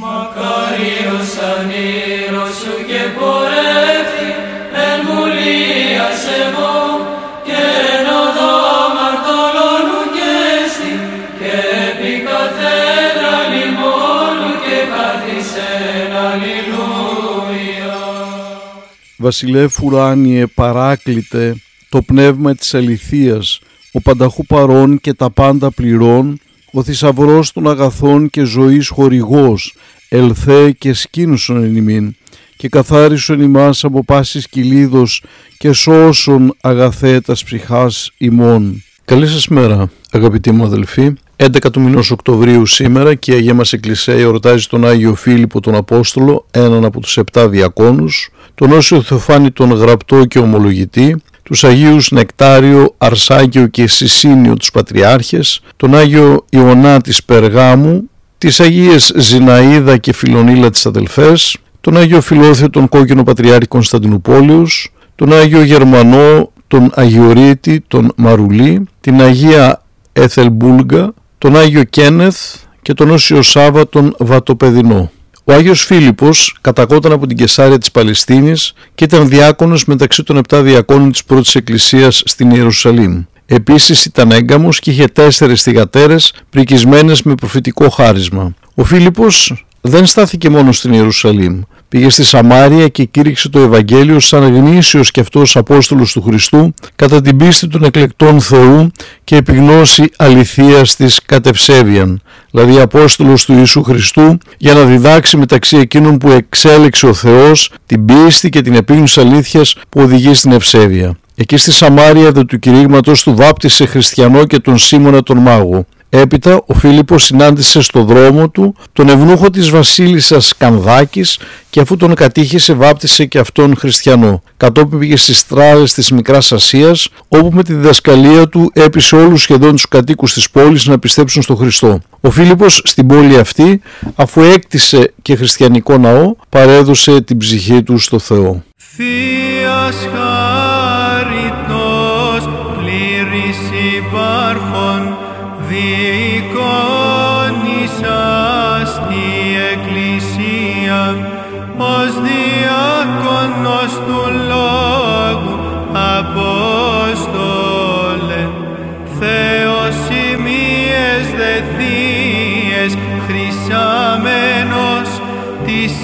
Καρίος ανήρος σου και πορεύθη εν βουλίας εγώ και εν οδό μαρτωλώνου και στη και επί καθένα λιμόνου και καθισεν αλληλούια. Βασιλεύ ουράνιε παράκλητε το πνεύμα της αληθείας, ο πανταχού παρών και τα πάντα πληρών, ο θησαυρός των αγαθών και ζωής χορηγός, ελθέ και σκήνουσον εν ημίν, και καθάρισον ημάς από πάσης κυλίδος και σώσον αγαθέ τας ψυχάς ημών. Καλή σας μέρα αγαπητοί μου αδελφοί. 11 του μηνός Οκτωβρίου σήμερα και η Αγία μας Εκκλησία εορτάζει τον Άγιο Φίλιππο τον Απόστολο, έναν από τους επτά διακόνους, τον Όσιο Θεοφάνη τον Γραπτό και Ομολογητή, τους Αγίους Νεκτάριο, Αρσάκιο και Σισίνιο τους Πατριάρχες, τον Άγιο Ιωνά της Περγάμου, τις Αγίες Ζηναίδα και Φιλονίλα της Αδελφές, τον Άγιο Φιλόθεο τον Κόκκινο Πατριάρχη Κωνσταντινούπολιους, τον Άγιο Γερμανό τον Αγιορείτη τον Μαρουλή, την Αγία Εθελμπούλγα, τον Άγιο Κένεθ και τον Όσιο Σάβα τον Βατοπεδινό. Ο Άγιος Φίλιππος κατακόταν από την Κεσάρια της Παλαιστίνης και ήταν διάκονος μεταξύ των επτά διακόνων της πρώτης εκκλησίας στην Ιερουσαλήμ. Επίσης ήταν έγκαμος και είχε τέσσερις θυγατέρες πρικισμένες με προφητικό χάρισμα. Ο Φίλιππος δεν στάθηκε μόνο στην Ιερουσαλήμ. Πήγε στη Σαμάρια και κήρυξε το Ευαγγέλιο σαν γνήσιος και αυτός Απόστολος του Χριστού κατά την πίστη των εκλεκτών Θεού και επιγνώση αληθείας της κατευσέβιαν, δηλαδή Απόστολος του Ιησού Χριστού για να διδάξει μεταξύ εκείνων που εξέλεξε ο Θεός την πίστη και την επίγνωση αλήθειας που οδηγεί στην ευσέβεια. Εκεί στη Σαμάρια δε του κηρύγματος του βάπτισε χριστιανό και τον Σίμωνα τον Μάγο. Έπειτα ο Φίλιππος συνάντησε στο δρόμο του τον ευνούχο της βασίλισσας Κανδάκης και αφού τον κατήχησε βάπτισε και αυτόν χριστιανό. Κατόπιν πήγε στις τράλες της Μικράς Ασίας όπου με τη διδασκαλία του έπεισε όλους σχεδόν τους κατοίκους της πόλης να πιστέψουν στο Χριστό. Ο Φίλιππος στην πόλη αυτή αφού έκτισε και χριστιανικό ναό παρέδωσε την ψυχή του στο Θεός.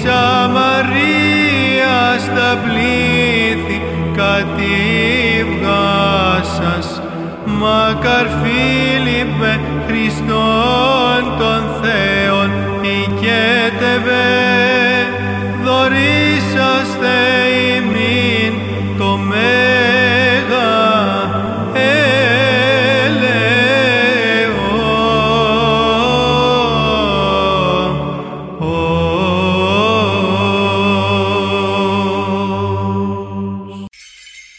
Σαμαρία στα πλήθη κατήβγα σας μακαρ Φίλιππε Χριστόν τον Θεόν οικέτευε